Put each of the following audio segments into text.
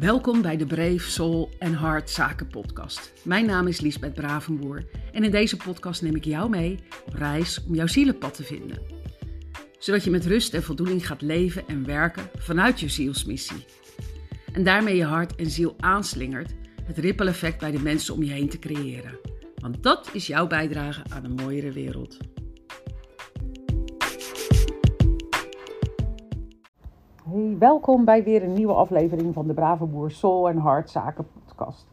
Welkom bij de Brave Soul en Heart Zaken podcast. Mijn naam is Liesbeth Bravenboer en in deze podcast neem ik jou mee op reis om jouw zielenpad te vinden. Zodat je met rust en voldoening gaat leven en werken vanuit je zielsmissie. En daarmee je hart en ziel aanslingert het ripple effect bij de mensen om je heen te creëren. Want dat is jouw bijdrage aan een mooiere wereld. Hey, welkom bij weer een nieuwe aflevering van de Brave Boer Soul en Hart Zaken podcast.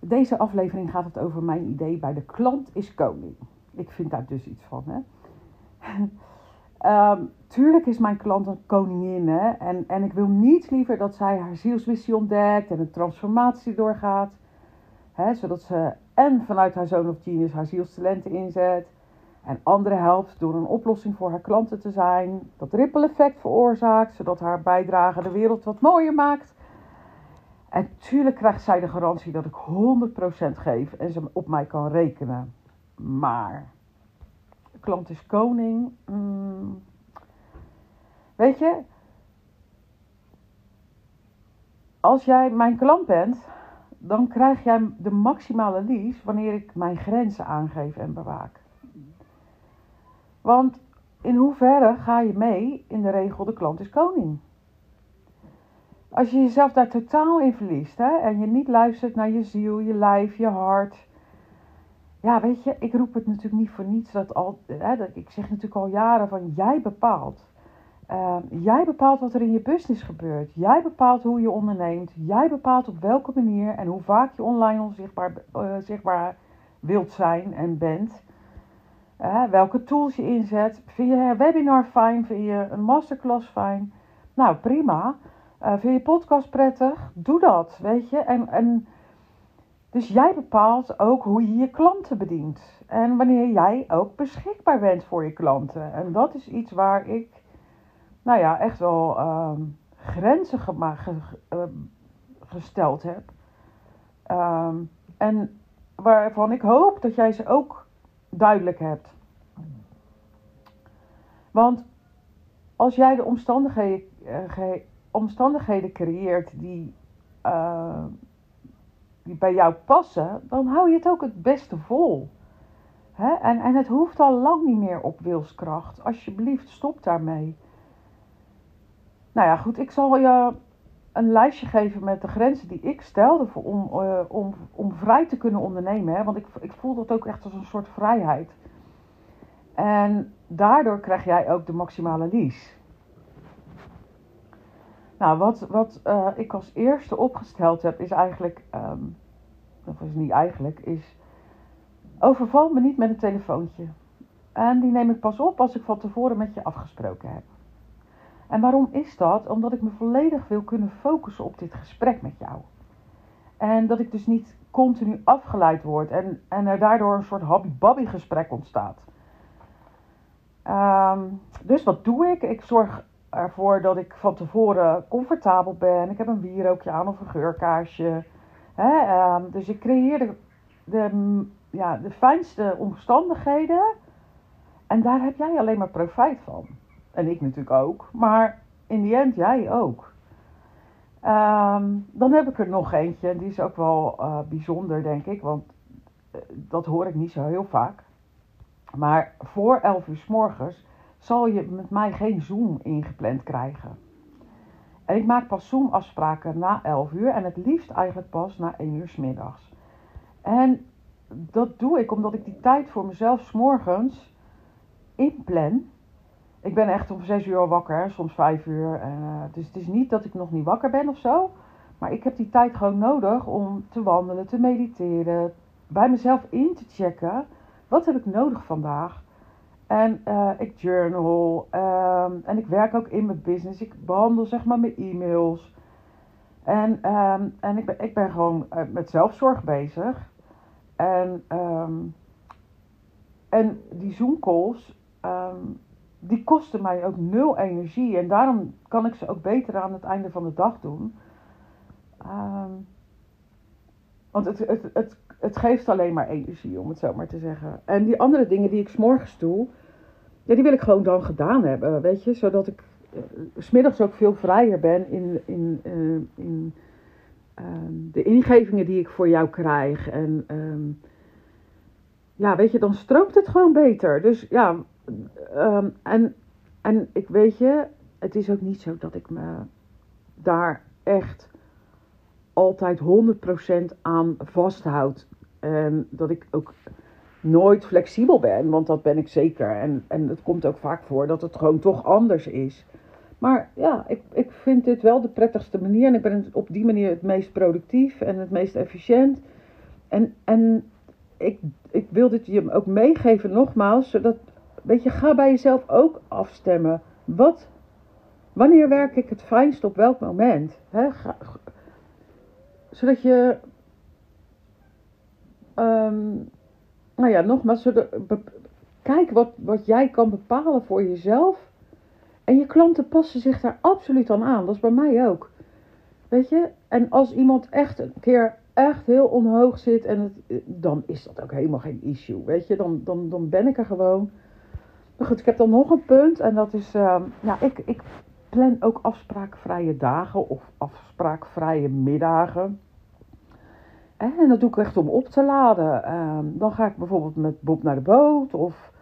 Deze aflevering gaat het over mijn idee bij de klant is koning. Ik vind daar dus iets van. Hè? um, tuurlijk is mijn klant een koningin. Hè? En, en ik wil niets liever dat zij haar zielsmissie ontdekt en een transformatie doorgaat. Hè? Zodat ze en vanuit haar zoon of genius haar zielstalenten inzet en anderen helpt door een oplossing voor haar klanten te zijn, dat ripple effect veroorzaakt, zodat haar bijdrage de wereld wat mooier maakt. En tuurlijk krijgt zij de garantie dat ik 100% geef en ze op mij kan rekenen. Maar, de klant is koning. Hmm. Weet je, als jij mijn klant bent, dan krijg jij de maximale lies wanneer ik mijn grenzen aangeef en bewaak. Want in hoeverre ga je mee in de regel de klant is koning? Als je jezelf daar totaal in verliest hè, en je niet luistert naar je ziel, je lijf, je hart. Ja, weet je, ik roep het natuurlijk niet voor niets. Dat al, hè, dat, ik zeg natuurlijk al jaren van jij bepaalt. Uh, jij bepaalt wat er in je business gebeurt. Jij bepaalt hoe je onderneemt. Jij bepaalt op welke manier en hoe vaak je online onzichtbaar uh, zichtbaar wilt zijn en bent welke tools je inzet. Vind je een webinar fijn? Vind je een masterclass fijn? Nou, prima. Uh, vind je podcast prettig? Doe dat, weet je. En, en, dus jij bepaalt ook hoe je je klanten bedient. En wanneer jij ook beschikbaar bent voor je klanten. En dat is iets waar ik, nou ja, echt wel uh, grenzen ge uh, gesteld heb. Ehm, en waarvan ik hoop dat jij ze ook duidelijk hebt. Want als jij de omstandigheden, uh, omstandigheden creëert die, uh, die bij jou passen, dan hou je het ook het beste vol. Hè? En, en het hoeft al lang niet meer op wilskracht. Alsjeblieft, stop daarmee. Nou ja, goed, ik zal je een lijstje geven met de grenzen die ik stelde voor, om, uh, om, om vrij te kunnen ondernemen. Hè? Want ik, ik voel dat ook echt als een soort vrijheid. En daardoor krijg jij ook de maximale lease. Nou, wat, wat uh, ik als eerste opgesteld heb, is eigenlijk, um, of is niet eigenlijk, is overval me niet met een telefoontje. En die neem ik pas op als ik van tevoren met je afgesproken heb. En waarom is dat? Omdat ik me volledig wil kunnen focussen op dit gesprek met jou. En dat ik dus niet continu afgeleid word en, en er daardoor een soort hobby-babby gesprek ontstaat. Um, dus wat doe ik? Ik zorg ervoor dat ik van tevoren comfortabel ben. Ik heb een wierookje aan of een geurkaarsje. Um, dus ik creëer de, de, ja, de fijnste omstandigheden. En daar heb jij alleen maar profijt van. En ik natuurlijk ook. Maar in die end jij ook. Um, dan heb ik er nog eentje. En die is ook wel uh, bijzonder, denk ik. Want uh, dat hoor ik niet zo heel vaak. Maar voor 11 uur s morgens zal je met mij geen Zoom ingepland krijgen. En ik maak pas Zoom afspraken na 11 uur. En het liefst eigenlijk pas na 1 uur s middags. En dat doe ik omdat ik die tijd voor mezelf s morgens inplan ik ben echt om zes uur al wakker, soms vijf uur. Uh, dus het is niet dat ik nog niet wakker ben of zo. Maar ik heb die tijd gewoon nodig om te wandelen, te mediteren. Bij mezelf in te checken. Wat heb ik nodig vandaag? En uh, ik journal. Uh, en ik werk ook in mijn business. Ik behandel zeg maar mijn e-mails. En, ehm, en ik, ben, ik ben gewoon eh, met zelfzorg bezig. En, um, en die Zoom calls die kosten mij ook nul energie. En daarom kan ik ze ook beter aan het einde van de dag doen. Um, want het, het, het, het geeft alleen maar energie, om het zo maar te zeggen. En die andere dingen die ik s'morgens doe, ja, die wil ik gewoon dan gedaan hebben, weet je. Zodat ik smiddags ook veel vrijer ben in, in, uh, in ehm, de ingevingen die ik voor jou krijg. En ehm, ja, weet je, dan stroomt het gewoon beter. Dus ja, um, en, en ik weet je, het is ook niet zo dat ik me daar echt altijd 100% aan vasthoud. En dat ik ook nooit flexibel ben, want dat ben ik zeker. En, en het komt ook vaak voor dat het gewoon toch anders is. Maar ja, ik, ik vind dit wel de prettigste manier. En ik ben op die manier het meest productief en het meest efficiënt. En, en ik, ik wil dit je ook meegeven, nogmaals, zodat, weet je, ga bij jezelf ook afstemmen. Wat, wanneer werk ik het fijnst op welk moment? Zodat je, um, nou ja, nogmaals, zodat, kijk wat, wat jij kan bepalen voor jezelf. En je klanten passen zich daar absoluut aan aan. Dat is bij mij ook. Weet je? En als iemand echt een keer echt heel onhoog zit, en het, dan is dat ook helemaal geen issue. Weet je? Dan, dan, dan ben ik er gewoon. Goed, ik heb dan nog een punt. En dat is, uh, ja, ik, ik plan ook afspraakvrije dagen of afspraakvrije middagen. En dat doe ik echt om op te laden. Uh, dan ga ik bijvoorbeeld met Bob naar de boot. Of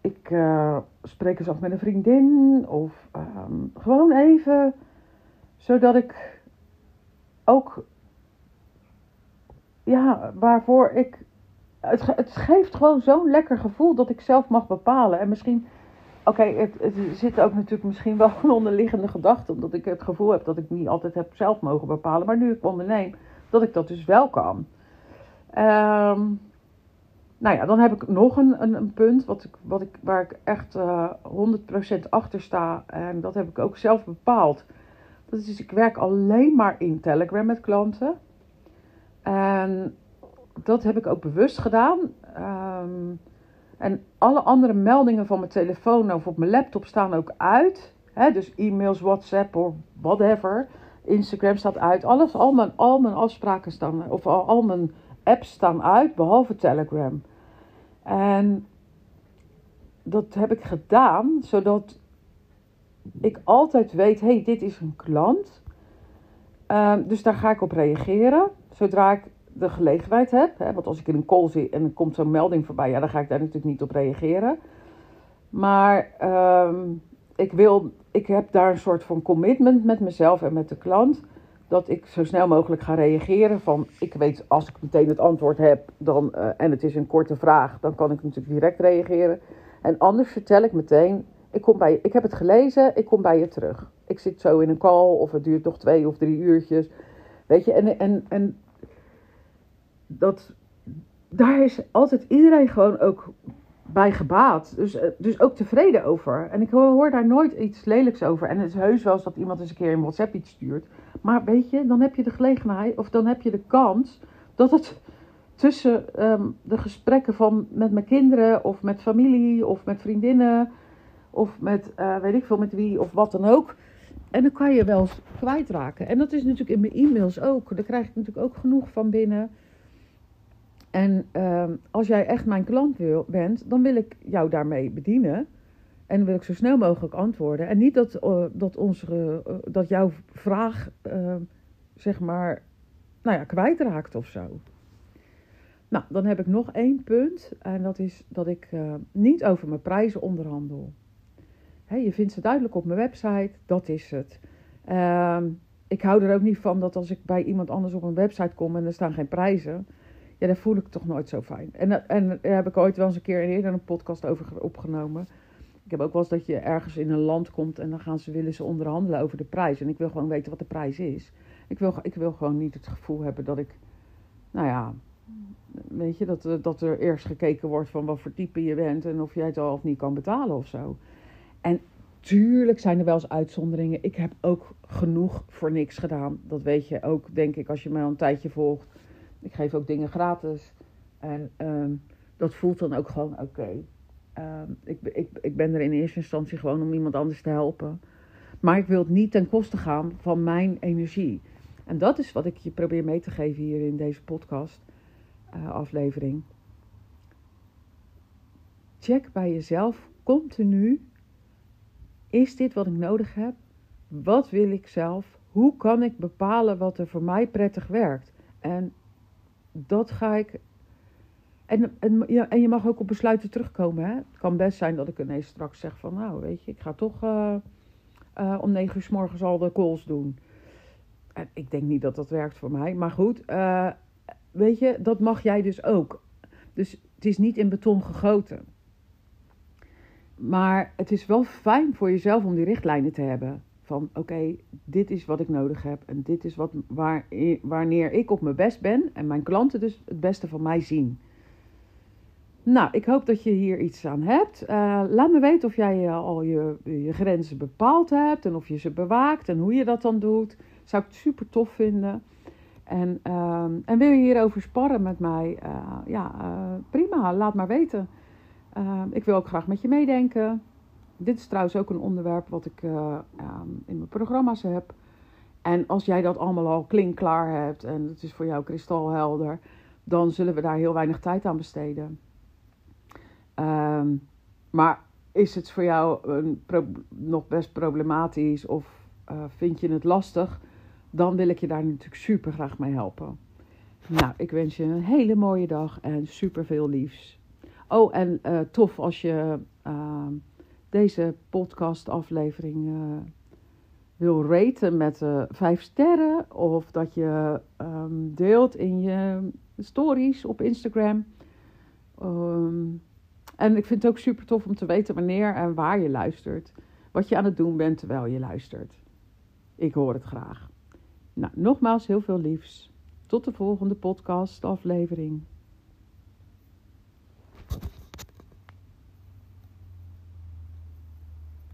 ik uh, spreek eens af met een vriendin. Of ehm, gewoon even. Zodat ik ook. Ja, waarvoor ik. Het, het geeft gewoon zo'n lekker gevoel dat ik zelf mag bepalen. En misschien. Oké, het, het zit ook natuurlijk misschien wel een onderliggende gedachte. Omdat ik het gevoel heb dat ik niet altijd heb zelf mogen bepalen. Maar nu ik onderneem, dat ik dat dus wel kan. Um, nou ja, dan heb ik nog een, een, punt wat ik, wat ik, waar ik echt uh, eh, 100% achter sta. En dat heb ik ook zelf bepaald. Dat is, ik werk alleen maar in Telegram met klanten. En dat heb ik ook bewust gedaan. Um, en alle andere meldingen van mijn telefoon of op mijn laptop staan ook uit. Hè, dus e-mails, WhatsApp of whatever. Instagram staat uit. Alles, al mijn, al mijn afspraken staan, of al, mijn apps staan uit, behalve Telegram. En dat heb ik gedaan zodat ik altijd weet: hé, hey, dit is een klant. Uh, dus daar ga ik op reageren. Zodra ik de gelegenheid heb. Hè, want als ik in een call zit en er komt zo'n melding voorbij, ja, dan ga ik daar natuurlijk niet op reageren. Maar uh, ik, wil, ik heb daar een soort van commitment met mezelf en met de klant. Dat ik zo snel mogelijk ga reageren. Van ik weet als ik meteen het antwoord heb dan, uh, en het is een korte vraag, dan kan ik natuurlijk direct reageren. En anders vertel ik meteen, ik, kom bij ik heb het gelezen, ik kom bij je terug. Ik zit zo in een call of het duurt nog twee of drie uurtjes. Weet je, en, en, en dat, daar is altijd iedereen gewoon ook bij gebaat. Dus, eh, dus ook tevreden over. En ik hoor, daar nooit iets lelijks over. En het is heus wel eens dat iemand eens een keer in WhatsApp iets stuurt. Maar weet je, dan heb je de gelegenheid, of dan heb je de kans dat het tussen ehm, de gesprekken van met mijn kinderen, of met familie, of met vriendinnen, of met uh, weet ik veel met wie, of wat dan ook. En dan kan je wel kwijtraken. En dat is natuurlijk in mijn e-mails ook. Daar krijg ik natuurlijk ook genoeg van binnen. En uh, als jij echt mijn klant wil, bent, dan wil ik jou daarmee bedienen. En wil ik zo snel mogelijk antwoorden. En niet dat, uh, dat, onze, uh, dat jouw vraag, uh, zeg maar, nou ja, kwijtraakt of zo. Nou, dan heb ik nog één punt. En dat is dat ik niet over mijn prijzen onderhandel. Je vindt ze duidelijk op mijn website, dat is het. Ehm, ik hou er ook niet van dat als ik bij iemand anders op een website kom en er staan geen prijzen ja, daar voel ik toch nooit zo fijn. En, en daar heb ik ooit wel eens een keer eerder een podcast over opgenomen. Ik heb ook wel eens dat je ergens in een land komt en dan gaan ze, willen ze onderhandelen over de prijs. En ik wil gewoon weten wat de prijs is. Ik wil, ik wil gewoon niet het gevoel hebben dat ik, nou ja, weet je, dat, dat er eerst gekeken wordt van wat voor type je bent en of jij het al of niet kan betalen of zo. En tuurlijk zijn er wel eens uitzonderingen. Ik heb ook genoeg voor niks gedaan. Dat weet je ook, denk ik, als je mij al een tijdje volgt. Ik geef ook dingen gratis. En um, dat voelt dan ook gewoon oké. Um, ik, ik, ik ben er in eerste instantie gewoon om iemand anders te helpen. Maar ik wil het niet ten koste gaan van mijn energie. En dat is wat ik je probeer mee te geven hier in deze podcast uh, aflevering. Check bij jezelf continu is dit wat ik nodig heb? Wat wil ik zelf? Hoe kan ik bepalen wat er voor mij prettig werkt? En dat ga ik. En, en, ja, en je mag ook op besluiten terugkomen. Hè? Het kan best zijn dat ik ineens straks zeg van nou weet je, ik ga toch uh, uh, om negen uur s morgens al de calls doen. En ik denk niet dat dat werkt voor mij. Maar goed, uh, weet je, dat mag jij dus ook. Dus het is niet in beton gegoten. Maar het is wel fijn voor jezelf om die richtlijnen te hebben. Van oké, dit is wat ik nodig heb. En dit is wat, waar, wanneer ik op mijn best ben. En mijn klanten dus het beste van mij zien. Nou, ik hoop dat je hier iets aan hebt. Uh, laat me weten of jij al je, je grenzen bepaald hebt. En of je ze bewaakt. En hoe je dat dan doet. Zou ik het super tof vinden. En, uh, en wil je hierover sparren met mij? Uh, ja, prima. Laat maar weten. Uh, ik wil ook graag met je meedenken. Dit is trouwens ook een onderwerp wat ik uh, um, in mijn programma's heb. En als jij dat allemaal al klinkklaar hebt en het is voor jou kristalhelder, dan zullen we daar heel weinig tijd aan besteden. Um, maar is het voor jou nog best problematisch of uh, vind je het lastig? Dan wil ik je daar natuurlijk super graag mee helpen. Nou, ik wens je een hele mooie dag en super veel liefs. Oh, en uh, tof als je uh, deze podcast-aflevering uh, wil raten met vijf sterren. Of dat je um, deelt in je stories op Instagram. Um, en ik vind het ook super tof om te weten wanneer en waar je luistert. Wat je aan het doen bent terwijl je luistert. Ik hoor het graag. Nou, nogmaals heel veel liefs. Tot de volgende podcast-aflevering.